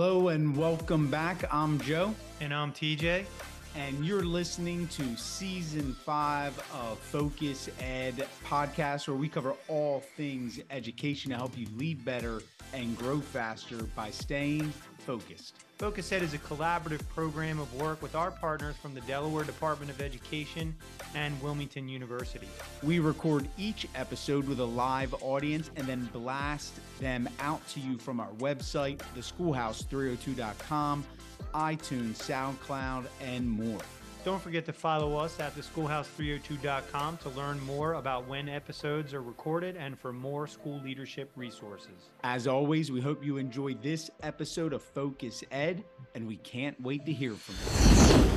Hello and welcome back. I'm Joe. And I'm TJ. And you're listening to season five of Focus Ed podcast, where we cover all things education to help you lead better and grow faster by staying focused. Focus Ed is a collaborative program of work with our partners from the Delaware Department of Education and Wilmington University. We record each episode with a live audience and then blast them out to you from our website, theschoolhouse302.com, iTunes, SoundCloud, and more. Don't forget to follow us at theschoolhouse302.com to learn more about when episodes are recorded and for more school leadership resources. As always, we hope you enjoyed this episode of Focus Ed, and we can't wait to hear from you.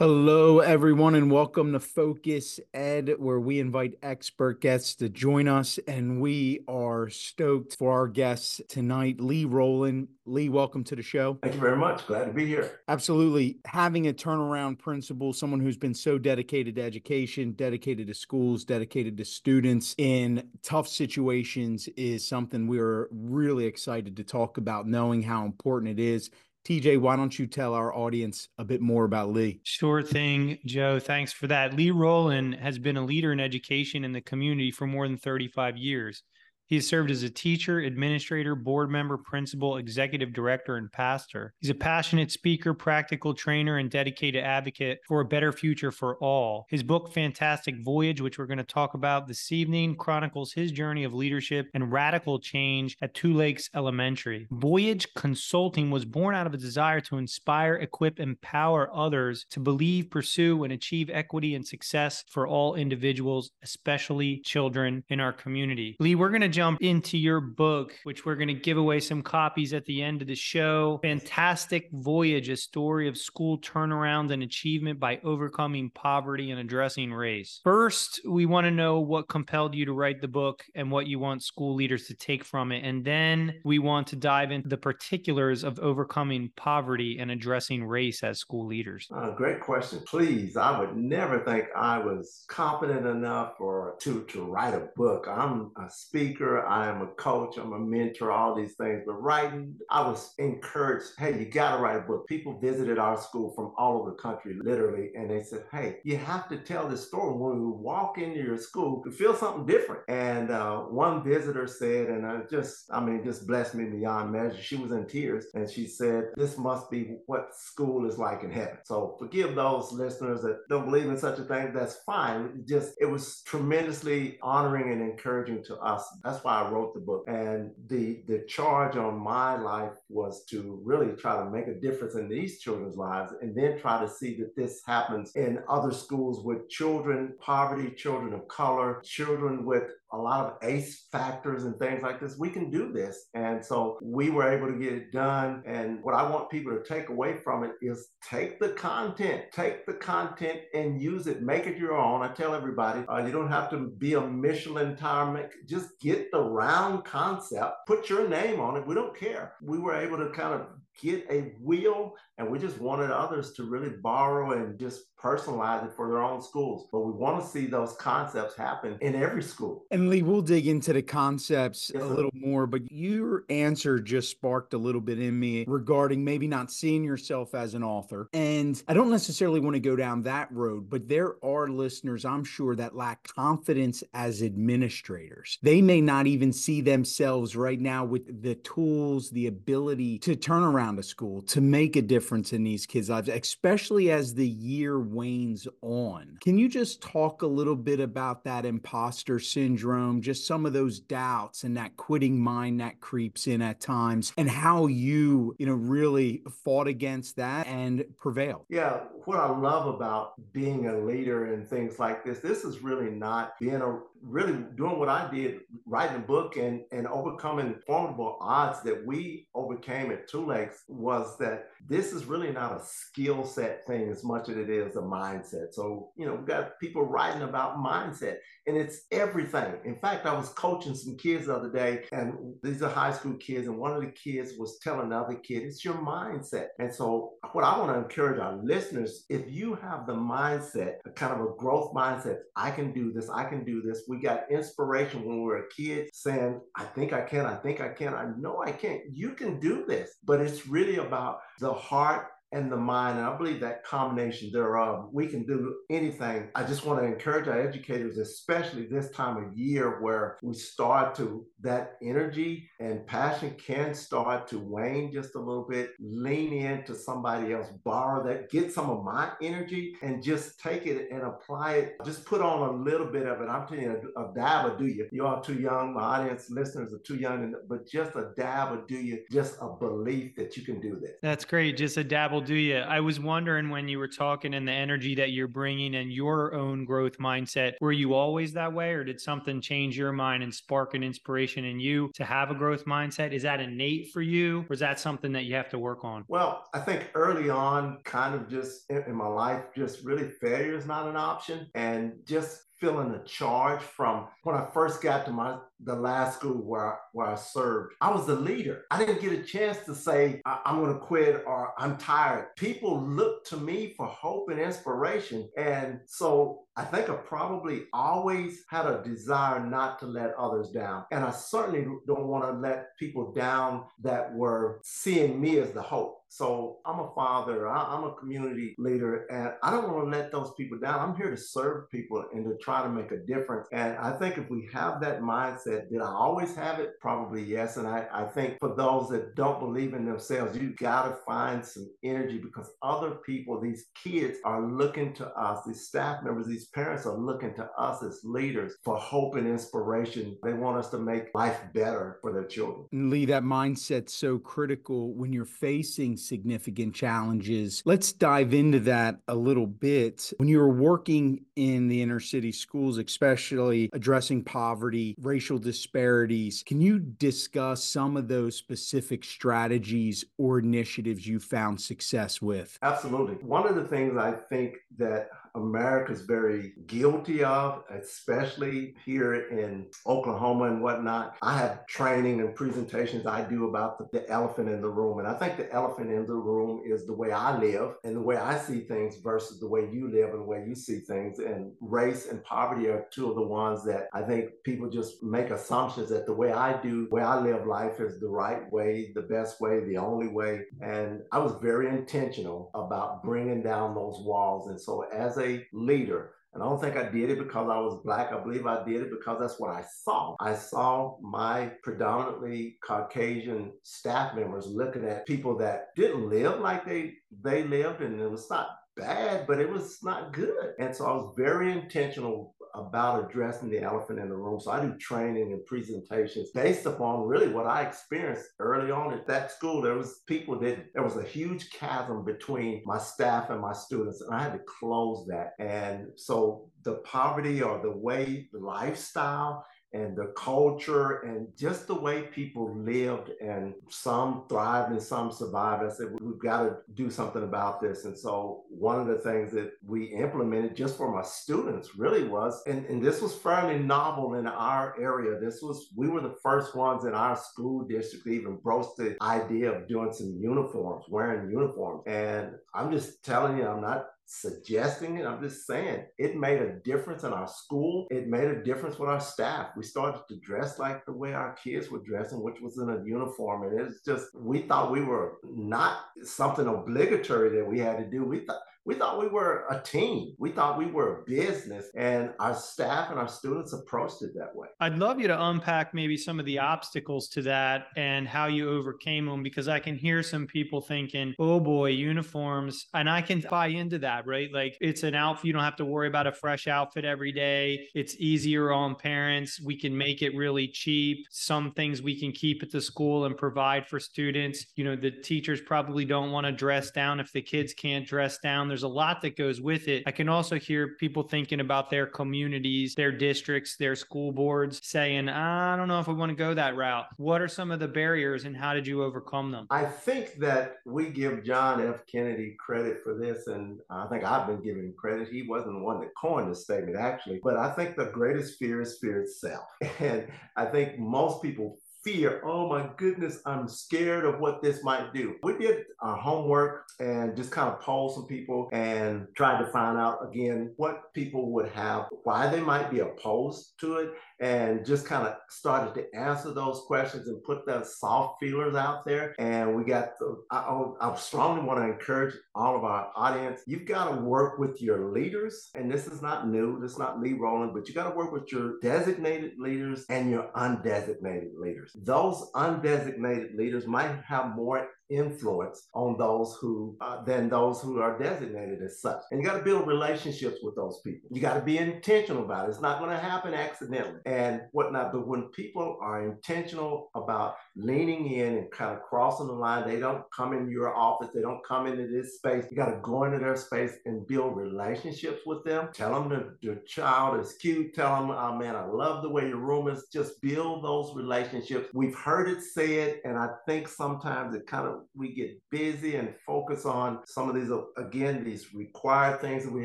Hello, everyone, and welcome to Focus Ed, where we invite expert guests to join us. And we are stoked for our guests tonight, Lee Roland. Lee, welcome to the show. Thank you very much. Glad to be here. Absolutely. Having a turnaround principal, someone who's been so dedicated to education, dedicated to schools, dedicated to students in tough situations is something we're really excited to talk about, knowing how important it is TJ, why don't you tell our audience a bit more about Lee? Sure thing, Joe. Thanks for that. Lee Roland has been a leader in education in the community for more than 35 years. He has served as a teacher, administrator, board member, principal, executive director, and pastor. He's a passionate speaker, practical trainer, and dedicated advocate for a better future for all. His book, Fantastic Voyage, which we're going to talk about this evening, chronicles his journey of leadership and radical change at Tulakes Elementary. Voyage Consulting was born out of a desire to inspire, equip, empower others to believe, pursue, and achieve equity and success for all individuals, especially children in our community. Lee, we're going to jump into your book, which we're going to give away some copies at the end of the show. Fantastic Voyage, a story of school turnaround and achievement by overcoming poverty and addressing race. First, we want to know what compelled you to write the book and what you want school leaders to take from it. And then we want to dive into the particulars of overcoming poverty and addressing race as school leaders. Uh, great question. Please, I would never think I was competent enough or to, to write a book. I'm a speaker I am a coach, I'm a mentor, all these things. But writing, I was encouraged, hey, you got to write a book. People visited our school from all over the country, literally, and they said, hey, you have to tell this story. When you walk into your school, you feel something different. And uh, one visitor said, and I just, I mean, just blessed me beyond measure. She was in tears and she said, this must be what school is like in heaven. So forgive those listeners that don't believe in such a thing. That's fine. It just, it was tremendously honoring and encouraging to us. That's that's why I wrote the book. And the the charge on my life was to really try to make a difference in these children's lives and then try to see that this happens in other schools with children, poverty, children of color, children with a lot of ACE factors and things like this. We can do this. And so we were able to get it done. And what I want people to take away from it is take the content, take the content and use it, make it your own. I tell everybody, uh, you don't have to be a Michelin tire maker. Just get the round concept, put your name on it. We don't care. We were able to kind of get a wheel and we just wanted others to really borrow and just personalize it for their own schools. But we want to see those concepts happen in every school. And lee we'll dig into the concepts yes, a little more but your answer just sparked a little bit in me regarding maybe not seeing yourself as an author. And i don't necessarily want to go down that road but there are listeners i'm sure that lack confidence as administrators. They may not even see themselves right now with the tools the ability to turn around around a school to make a difference in these kids' lives, especially as the year wanes on. Can you just talk a little bit about that imposter syndrome, just some of those doubts and that quitting mind that creeps in at times, and how you, you know, really fought against that and prevailed? Yeah, what I love about being a leader and things like this, this is really not being a really doing what I did, writing a book and and overcoming formidable odds that we overcame at Tulakes was that this is really not a skill set thing as much as it is a mindset. So, you know, we've got people writing about mindset and it's everything. In fact, I was coaching some kids the other day, and these are high school kids, and one of the kids was telling another kid, it's your mindset. And so, what I want to encourage our listeners, if you have the mindset, a kind of a growth mindset, I can do this, I can do this. We got inspiration when we were a kid saying, I think I can, I think I can, I know I can. You can do this, but it's really about the heart and the mind. And I believe that combination thereof, we can do anything. I just want to encourage our educators, especially this time of year where we start to, that energy and passion can start to wane just a little bit. Lean into somebody else, borrow that, get some of my energy and just take it and apply it. Just put on a little bit of it. I'm telling you, a, a dab will do you. You are too young. My audience listeners are too young, but just a dab will do you. Just a belief that you can do this. That's great. Just a dab will do you. I was wondering when you were talking and the energy that you're bringing and your own growth mindset, were you always that way or did something change your mind and spark an inspiration in you to have a growth mindset? Is that innate for you or is that something that you have to work on? Well, I think early on, kind of just in my life, just really failure is not an option. And just feeling a charge from when I first got to my the last school where I, where I served. I was the leader. I didn't get a chance to say I- am going to quit or I'm tired. People look to me for hope and inspiration, and so I think I probably always had a desire not to let others down, and I certainly don't want to let people down that were seeing me as the hope. So I'm a father, I'm a community leader, and I don't want to let those people down. I'm here to serve people and to try to make a difference. And I think if we have that mindset, did I always have it? Probably yes. And I, I think for those that don't believe in themselves, you got to find some energy because other people, these kids are looking to us, these staff members, these parents are looking to us as leaders for hope and inspiration. They want us to make life better for their children. And Lee, that mindset's so critical when you're facing significant challenges. Let's dive into that a little bit. When you were working in the inner city schools, especially addressing poverty, racial disparities, can you discuss some of those specific strategies or initiatives you found success with? Absolutely. One of the things I think that America's very guilty of, especially here in Oklahoma and whatnot. I have training and presentations I do about the, the, elephant in the room. And I think the elephant in the room is the way I live and the way I see things versus the way you live and the way you see things. And race and poverty are two of the ones that I think people just make assumptions that the way I do, the way I live life is the right way, the best way, the only way. And I was very intentional about bringing down those walls. And so as a leader. And I don't think I did it because I was black. I believe I did it because that's what I saw. I saw my predominantly Caucasian staff members looking at people that didn't live like they they lived, and it was not bad, but it was not good. And so I was very intentional about addressing the elephant in the room. So I do training and presentations based upon really what I experienced early on at that school. There was people that there was a huge chasm between my staff and my students, and I had to close that. And so the poverty or the way the lifestyle and the culture and just the way people lived and some thrived and some survived. I said, we've got to do something about this. And so one of the things that we implemented just for my students really was, and, and this was fairly novel in our area. This was, we were the first ones in our school district to even broach the idea of doing some uniforms, wearing uniforms. And I'm just telling you, I'm not suggesting it. I'm just saying it made a difference in our school. It made a difference with our staff. We started to dress like the way our kids were dressing, which was in a uniform. And it's just, we thought we were not something obligatory that we had to do. We thought, we thought we were a team. We thought we were a business, and our staff and our students approached it that way. I'd love you to unpack maybe some of the obstacles to that and how you overcame them because I can hear some people thinking, oh boy, uniforms. And I can buy into that right? Like it's an outfit. You don't have to worry about a fresh outfit every day. It's easier on parents. We can make it really cheap. Some things we can keep at the school and provide for students. You know, the teachers probably don't want to dress down if the kids can't dress down. There's a lot that goes with it. I can also hear people thinking about their communities, their districts, their school boards saying, I don't know if we want to go that route. What are some of the barriers and how did you overcome them? I think that we give John F. Kennedy credit for this, and I think I've been giving credit. He wasn't the one that coined the statement, actually, but I think the greatest fear is fear itself. And I think most people fear. Oh my goodness, I'm scared of what this might do. We did our homework and just kind of polled some people and tried to find out again what people would have, why they might be opposed to it, and just kind of started to answer those questions and put those soft feelers out there. And we got, the, I, I strongly want to encourage all of our audience. You've got to work with your leaders. And this is not new, this is not Lee Roland, but you got to work with your designated leaders and your undesignated leaders. Those undesignated leaders might have more influence on those who uh, than those who are designated as such. And you got to build relationships with those people. You got to be intentional about it. It's not going to happen accidentally and whatnot. But when people are intentional about leaning in and kind of crossing the line, they don't come into your office. They don't come into this space. You got to go into their space and build relationships with them. Tell them the, the child is cute. Tell them, oh man, I love the way your room is. Just build those relationships. We've heard it said, and I think sometimes it kind of we get busy and focus on some of these, again, these required things that we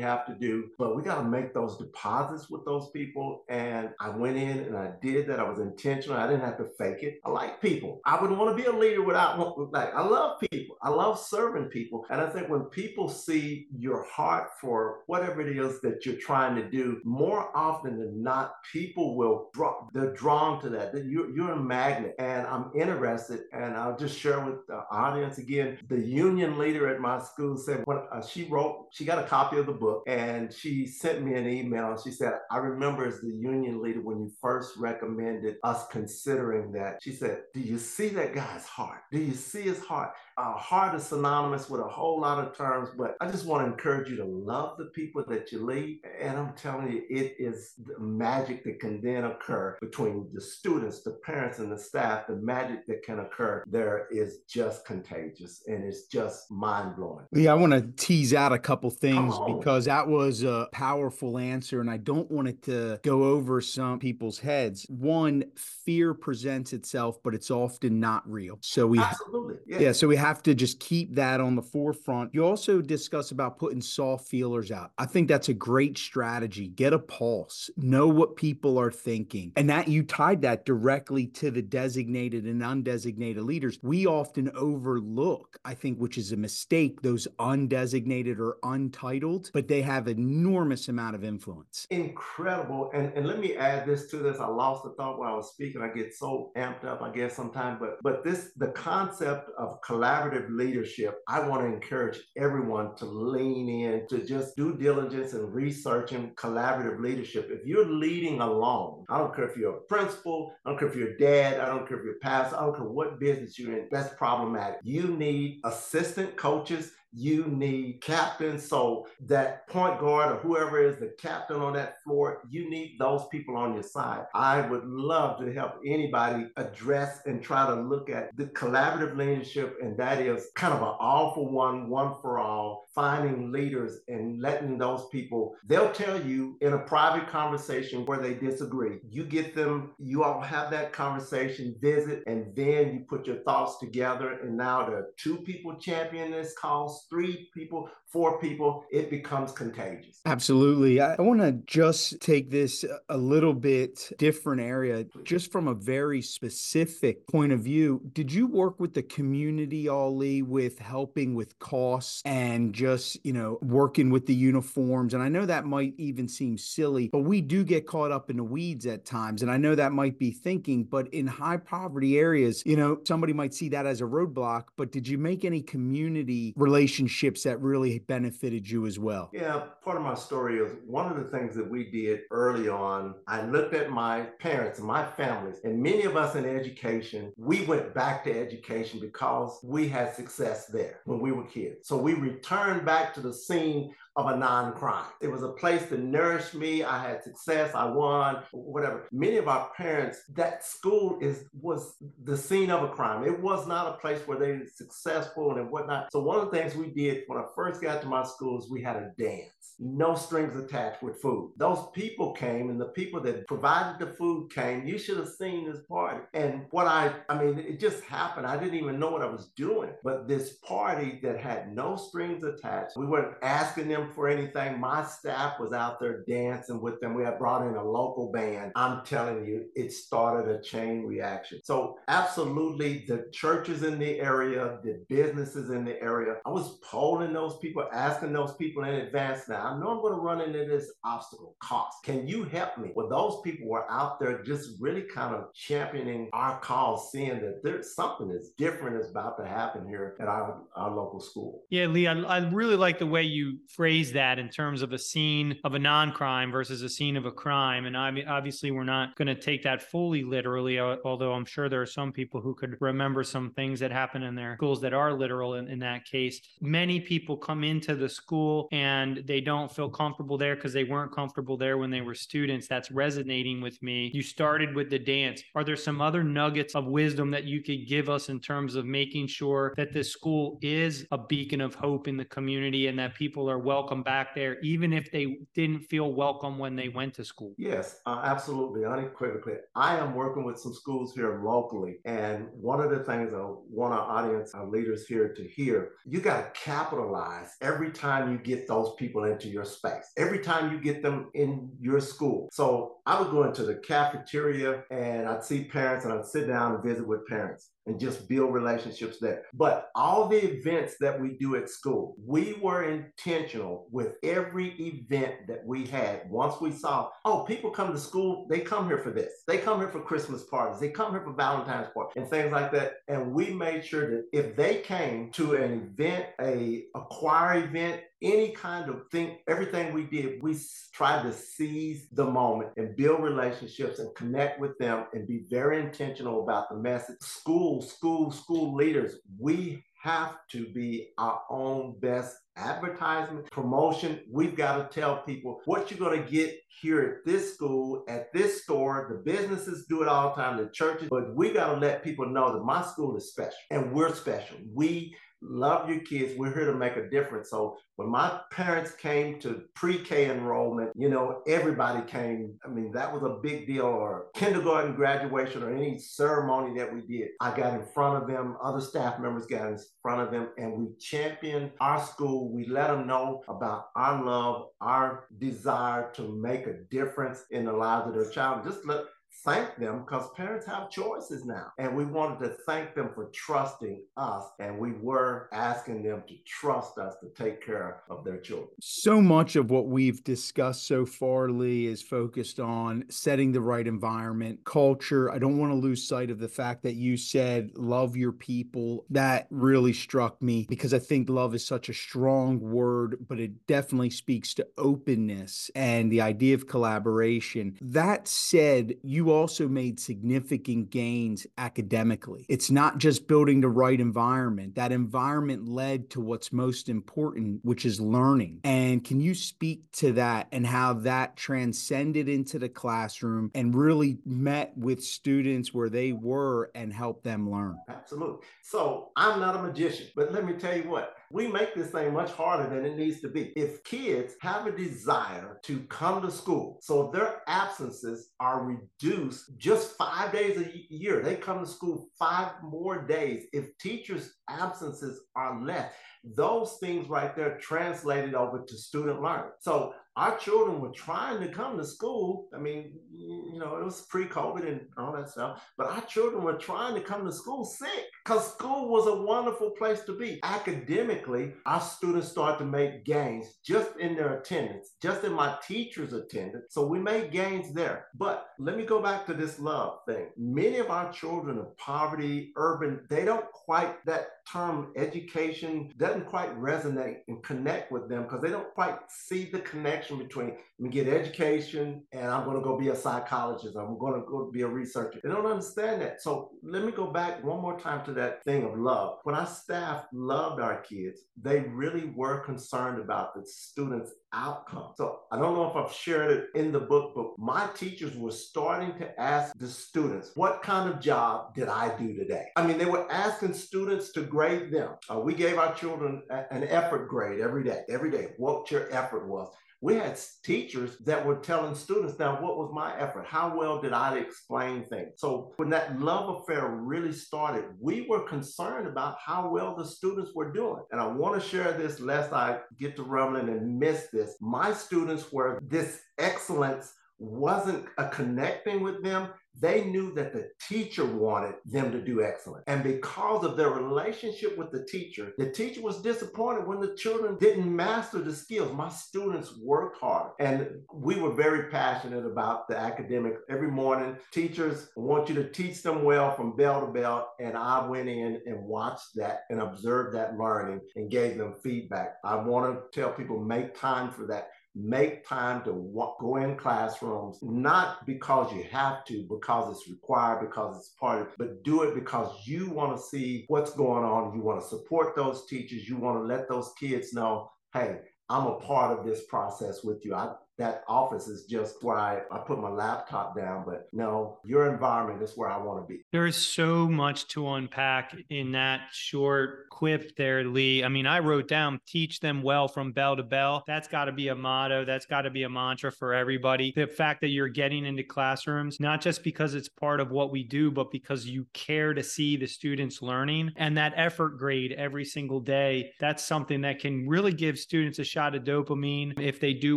have to do, but we got to make those deposits with those people. And I went in and I did that. I was intentional. I didn't have to fake it. I like people. I wouldn't want to be a leader without, like, I love people. I love serving people. And I think when people see your heart for whatever it is that you're trying to do, more often than not, people will draw, they're drawn to that. You're, a magnet. And I'm interested. And I'll just share with uh, the audience again. The union leader at my school said when uh, she wrote, she got a copy of the book and she sent me an email. She said, I remember as the union leader when you first recommended us considering that. She said, Do you see that guy's heart? Do you see his heart? Uh, heart is synonymous with a whole lot of terms, but I just want to encourage you to love the people that you lead. And I'm telling you, it is the magic that can then occur between the students, the parents, and the staff. The magic that can occur there is just contagious and it's just mind blowing. Yeah, I want to tease out a couple things because that was a powerful answer, and I don't want it to go over some people's heads. One, fear presents itself, but it's often not real. So we, absolutely, yeah. yeah so we have to just keep that on the forefront. You also discuss about putting soft feelers out. I think that's a great strategy. Get a pulse, know what people are thinking. And that you tied that directly to the designated and undesignated leaders. We often overlook, I think, which is a mistake, those undesignated or untitled, but they have enormous amount of influence. Incredible. And and let me add this to this. I lost the thought while I was speaking. I get so amped up, I guess sometimes, but but this the concept of collaboration collaborative leadership, I want to encourage everyone to lean in to just due diligence and research and collaborative leadership. If you're leading alone, I don't care if you're a principal, I don't care if you're a dad, I don't care if you're a pastor, I don't care what business you're in, that's problematic. You need assistant coaches you need captains. So that point guard or whoever is the captain on that floor, you need those people on your side. I would love to help anybody address and try to look at the collaborative leadership, and that is kind of an all for one, one for all, finding leaders and letting those people, they'll tell you in a private conversation where they disagree. You get them, you all have that conversation, visit, and then you put your thoughts together. And now the two people champion this cause three people, four people, it becomes contagious. Absolutely. I, I want to just take this a little bit different area, just from a very specific point of view. Did you work with the community, Ali, with helping with costs and just, you know, working with the uniforms? And I know that might even seem silly, but we do get caught up in the weeds at times. And I know that might be thinking, but in high poverty areas, you know, somebody might see that as a roadblock. But did you make any community relationships that really benefited you as well? Yeah, part of my story is one of the things that we did early on. I looked at my parents and my families, and many of us in education, we went back to education because we had success there when we were kids. So we returned back to the scene of a non-crime. It was a place to nourish me. I had success. I won, whatever. Many of our parents, that school is was the scene of a crime. It was not a place where they were successful and whatnot. So one of the things we did when I first got to my school is we had a dance. No strings attached with food. Those people came and the people that provided the food came. You should have seen this party. And what I, I mean, it just happened. I didn't even know what I was doing. But this party that had no strings attached, we weren't asking them for anything. My staff was out there dancing with them. We had brought in a local band. I'm telling you, it started a chain reaction. So, absolutely, the churches in the area, the businesses in the area, I was polling those people, asking those people in advance now. I know I'm going to run into this obstacle cost. Can you help me? Well, those people were out there just really kind of championing our cause, seeing that there's something that's different is about to happen here at our, our local school. Yeah, Lee, I, I really like the way you phrase that in terms of a scene of a non-crime versus a scene of a crime. And obviously, we're not going to take that fully literally, uh, although I'm sure there are some people who could remember some things that happen in their schools that are literal in, in that case. Many people come into the school and they don't feel comfortable there because they weren't comfortable there when they were students. That's resonating with me. You started with the dance. Are there some other nuggets of wisdom that you could give us in terms of making sure that this school is a beacon of hope in the community and that people are welcome back there, even if they didn't feel welcome when they went to school? Yes, uh, absolutely, unequivocally. I am working with some schools here locally, and one of the things I want our audience, our leaders here to hear, you got to capitalize every time you get those people into your space, every time you get them in your school. So I would go into the cafeteria and I'd see parents and I'd sit down and visit with parents and just build relationships there. But all the events that we do at school, we were intentional with every event that we had. Once we saw, oh, people come to school, they come here for this. They come here for Christmas parties. They come here for Valentine's parties and things like that. And we made sure that if they came to an event, a, a choir event, any kind of thing, everything we did, we tried to seize the moment and build relationships and connect with them and be very intentional about the message. School, school, school leaders, we have to be our own best advertisement, promotion. We've got to tell people what you're going to get here at this school, at this store. The businesses do it all the time, the churches, but we got to let people know that my school is special and we're special. We love your kids. We're here to make a difference. So when my parents came to pre-K enrollment, you know, everybody came. I mean, that was a big deal. Or kindergarten graduation or any ceremony that we did, I got in front of them. Other staff members got in front of them, and we championed our school. We let them know about our love, our desire to make a difference in the lives of their child. Just let thank them because parents have choices now. And we wanted to thank them for trusting us. And we were asking them to trust us to take care of their children. So much of what we've discussed so far, Lee, is focused on setting the right environment, culture. I don't want to lose sight of the fact that you said love your people. That really struck me because I think love is such a strong word, but it definitely speaks to openness and the idea of collaboration. That said, you also made significant gains academically. It's not just building the right environment. That environment led to what's most important, which is learning. And can you speak to that and how that transcended into the classroom and really met with students where they were and helped them learn? Absolutely. So I'm not a magician, but let me tell you what, we make this thing much harder than it needs to be. If kids have a desire to come to school, so their absences are reduced just five days a year, they come to school five more days. If teachers' absences are less, those things right there translated over to student learning. So our children were trying to come to school. I mean, you know, it was pre-COVID and all that stuff, but our children were trying to come to school sick because school was a wonderful place to be. Academically, our students started to make gains just in their attendance, just in my teacher's attendance. So we made gains there. But let me go back to this love thing. Many of our children of poverty, urban, they don't quite that term education doesn't quite resonate and connect with them because they don't quite see the connection between me get education and I'm going to go be a psychologist. I'm going to go be a researcher. They don't understand that. So let me go back one more time to that thing of love. When our staff loved our kids, they really were concerned about the students' outcome. So I don't know if I've shared it in the book, but my teachers were starting to ask the students, what kind of job did I do today? I mean, they were asking students to grade them. Uh, we gave our children a, an effort grade every day, every day, what your effort was. We had teachers that were telling students, now, what was my effort? How well did I explain things? So, when that love affair really started, we were concerned about how well the students were doing. And I want to share this lest I get to rumbling and miss this. My students were this excellence wasn't a connecting with them, they knew that the teacher wanted them to do excellent. And because of their relationship with the teacher, the teacher was disappointed when the children didn't master the skills. My students worked hard and we were very passionate about the academic. Every morning, teachers want you to teach them well from bell to bell. And I went in and watched that and observed that learning and gave them feedback. I want to tell people make time for that make time to walk, go in classrooms, not because you have to, because it's required, because it's part of, but do it because you want to see what's going on. You want to support those teachers. You want to let those kids know, hey, I'm a part of this process with you. I, that office is just where I, I put my laptop down. But no, your environment is where I want to be. There is so much to unpack in that short quip there, Lee. I mean, I wrote down teach them well from bell to bell. That's got to be a motto. That's got to be a mantra for everybody. The fact that you're getting into classrooms, not just because it's part of what we do, but because you care to see the students learning and that effort grade every single day. That's something that can really give students a shot of dopamine if they do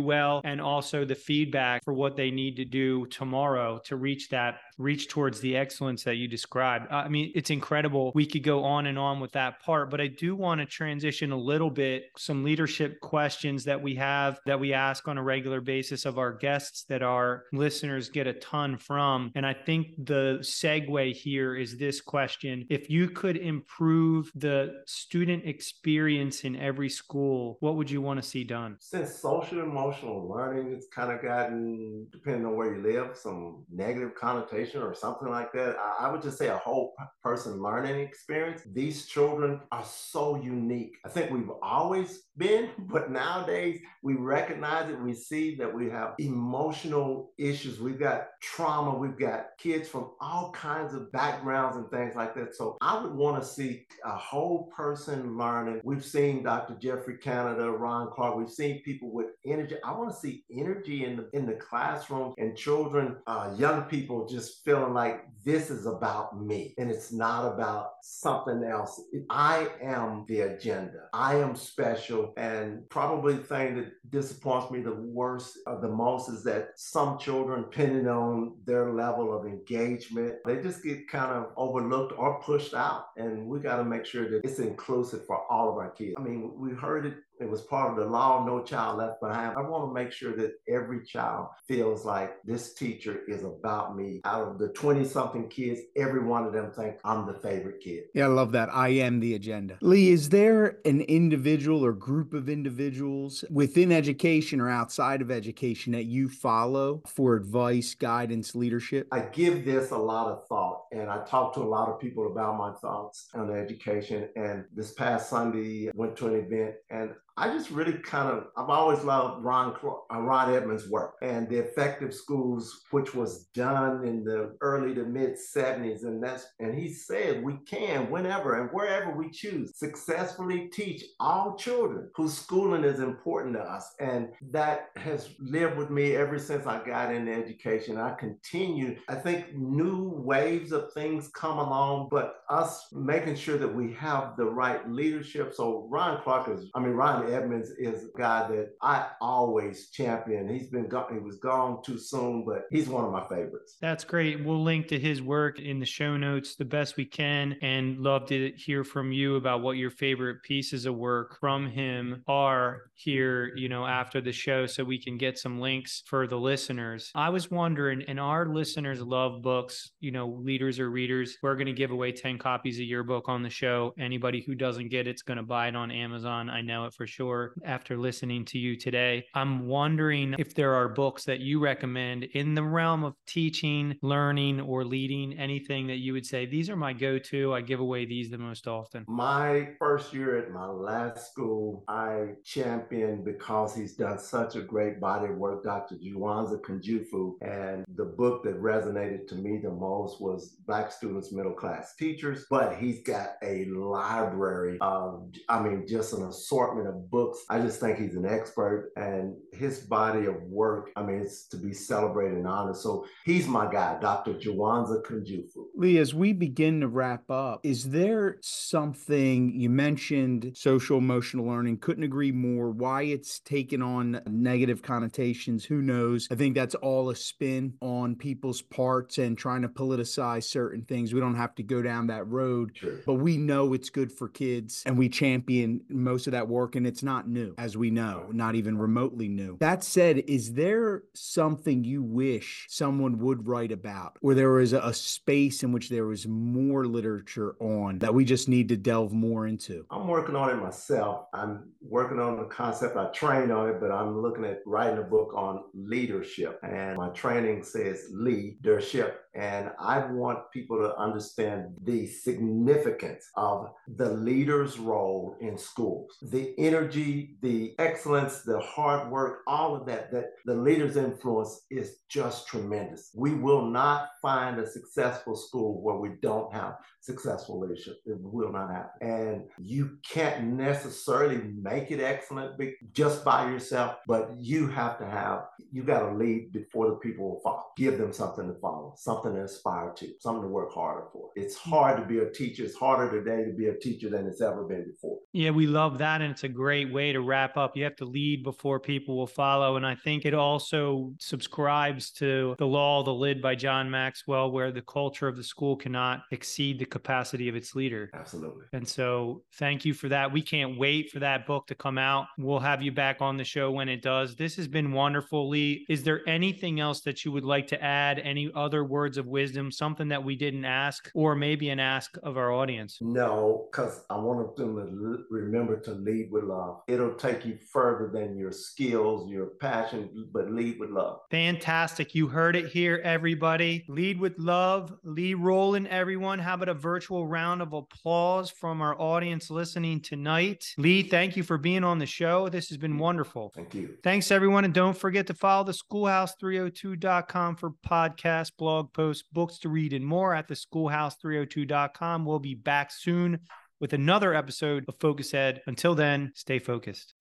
well and also the feedback for what they need to do tomorrow to reach that reach towards the excellence that you described. I mean, it's incredible. We could go on and on with that part, but I do want to transition a little bit some leadership questions that we have that we ask on a regular basis of our guests that our listeners get a ton from. And I think the segue here is this question. If you could improve the student experience in every school, what would you want to see done? Since social emotional learning has kind of gotten, depending on where you live, some negative connotation or something like that. I would just say a whole person learning experience. These children are so unique. I think we've always been, but nowadays we recognize it. We see that we have emotional issues. We've got trauma. We've got kids from all kinds of backgrounds and things like that. So I would want to see a whole person learning. We've seen Dr. Geoffrey Canada, Ron Clark. We've seen people with energy. I want to see energy in the in the classroom and children, uh, young people just feeling like this is about me and it's not about something else. I am the agenda. I am special. And probably the thing that disappoints me the worst or the most is that some children, depending on their level of engagement, they just get kind of overlooked or pushed out. And we got to make sure that it's inclusive for all of our kids. I mean, we heard it it was part of the law, no child left behind. I want to make sure that every child feels like this teacher is about me. Out of the 20 something kids, every one of them think I'm the favorite kid. Yeah, I love that. I am the agenda. Lee, is there an individual or group of individuals within education or outside of education that you follow for advice, guidance, leadership? I give this a lot of thought and I talk to a lot of people about my thoughts on education. And this past Sunday, went to an event and I just really kind of, I've always loved Ron, uh, Ron Edmonds' work and the effective schools, which was done in the early to mid 70s. And that's, and he said we can, whenever and wherever we choose, successfully teach all children whose schooling is important to us. And that has lived with me ever since I got into education. I continue, I think new waves of things come along, but us making sure that we have the right leadership. So Ron Clark is, I mean, Ron Edmonds is a guy that I always champion. He's been gone, he was gone too soon, but he's one of my favorites. That's great. We'll link to his work in the show notes the best we can and love to hear from you about what your favorite pieces of work from him are here, you know, after the show so we can get some links for the listeners. I was wondering, and our listeners love books, you know, leaders or readers. We're going to give away 10 copies of your book on the show. Anybody who doesn't get it's going to buy it on Amazon. I know it for sure after listening to you today. I'm wondering if there are books that you recommend in the realm of teaching, learning, or leading, anything that you would say, these are my go to. I give away these the most often. My first year at my last school, I championed because he's done such a great body of work, Dr. Jawanza Kunjufu. And the book that resonated to me the most was Black Students, Middle Class Teachers. But he's got a library of, I mean, just an assortment of books. I just think he's an expert and his body of work, I mean, it's to be celebrated and honored. So he's my guy, Dr. Jawanza Kunjufu. Lee, as we begin to wrap up, is there something you mentioned social emotional learning? Couldn't agree more. Why it's taken on negative connotations, who knows? I think that's all a spin on people's parts and trying to politicize certain things. We don't have to go down that road, Sure. but we know it's good for kids and we champion most of that work and it's not new, as we know, not even remotely new. That said, is there something you wish someone would write about where there was a, space in which there was more literature on that we just need to delve more into? I'm working on it myself. I'm working on the concept. I train on it, but I'm looking at writing a book on leadership. And my training says leadership. And I want people to understand the significance of the leader's role in schools. The energy, the excellence, the hard work, all of that, that the leader's influence is just tremendous. We will not find a successful school where we don't have successful leadership. It will not happen. And you can't necessarily make it excellent just by yourself, but you have to have, you got to lead before the people will follow. Give them something to follow, something to aspire to, something to work harder for. It's hmm. hard to be a teacher. It's harder today to be a teacher than it's ever been before. Yeah, we love that. And it's a great way to wrap up. You have to lead before people will follow. And I think it also subscribes to the law, of the lid by John Maxwell, where the culture of the school cannot exceed the capacity of its leader. Absolutely. And so thank you for that. We can't wait for that book to come out. We'll have you back on the show when it does. This has been wonderful, Lee. Is there anything else that you would like to add? Any other words of wisdom, something that we didn't ask, or maybe an ask of our audience? No, because I want them to remember to lead with love. It'll take you further than your skills, your passion, but lead with love. Fantastic. You heard it here, everybody. Lead with love. Lee Roland, everyone. How about a virtual round of applause from our audience listening tonight? Lee, thank you for being on the show. This has been wonderful. Thank you. Thanks, everyone. And don't forget to follow the schoolhouse302.com for podcast, blog posts, books to read, and more at the schoolhouse302.com. We'll be back soon with another episode of Focus Ed. Until then, stay focused.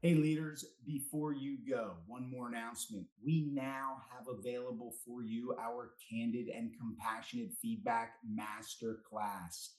Hey, leaders, before you go, one more announcement. We now have available for you our candid and compassionate feedback master class.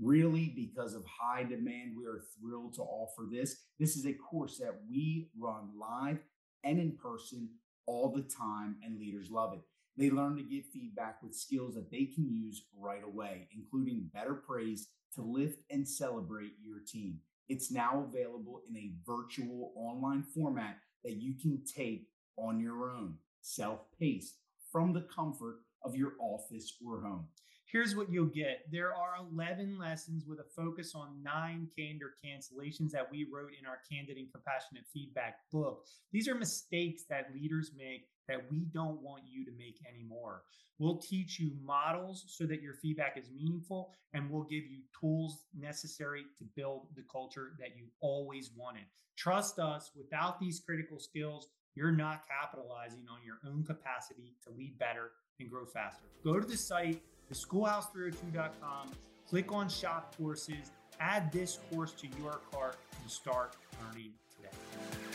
Really, because of high demand, we are thrilled to offer this. This is a course that we run live and in person all the time, and leaders love it. They learn to give feedback with skills that they can use right away, including better praise to lift and celebrate your team. It's now available in a virtual online format that you can take on your own, self paced, from the comfort of your office or home. Here's what you'll get there are 11 lessons with a focus on nine candor cancellations that we wrote in our Candid and Compassionate Feedback book. These are mistakes that leaders make that we don't want you to make anymore. We'll teach you models so that your feedback is meaningful, and we'll give you tools necessary to build the culture that you always wanted. Trust us, without these critical skills, you're not capitalizing on your own capacity to lead better and grow faster. Go to the site, theschoolhouse302.com, click on shop courses, add this course to your cart, and start learning today.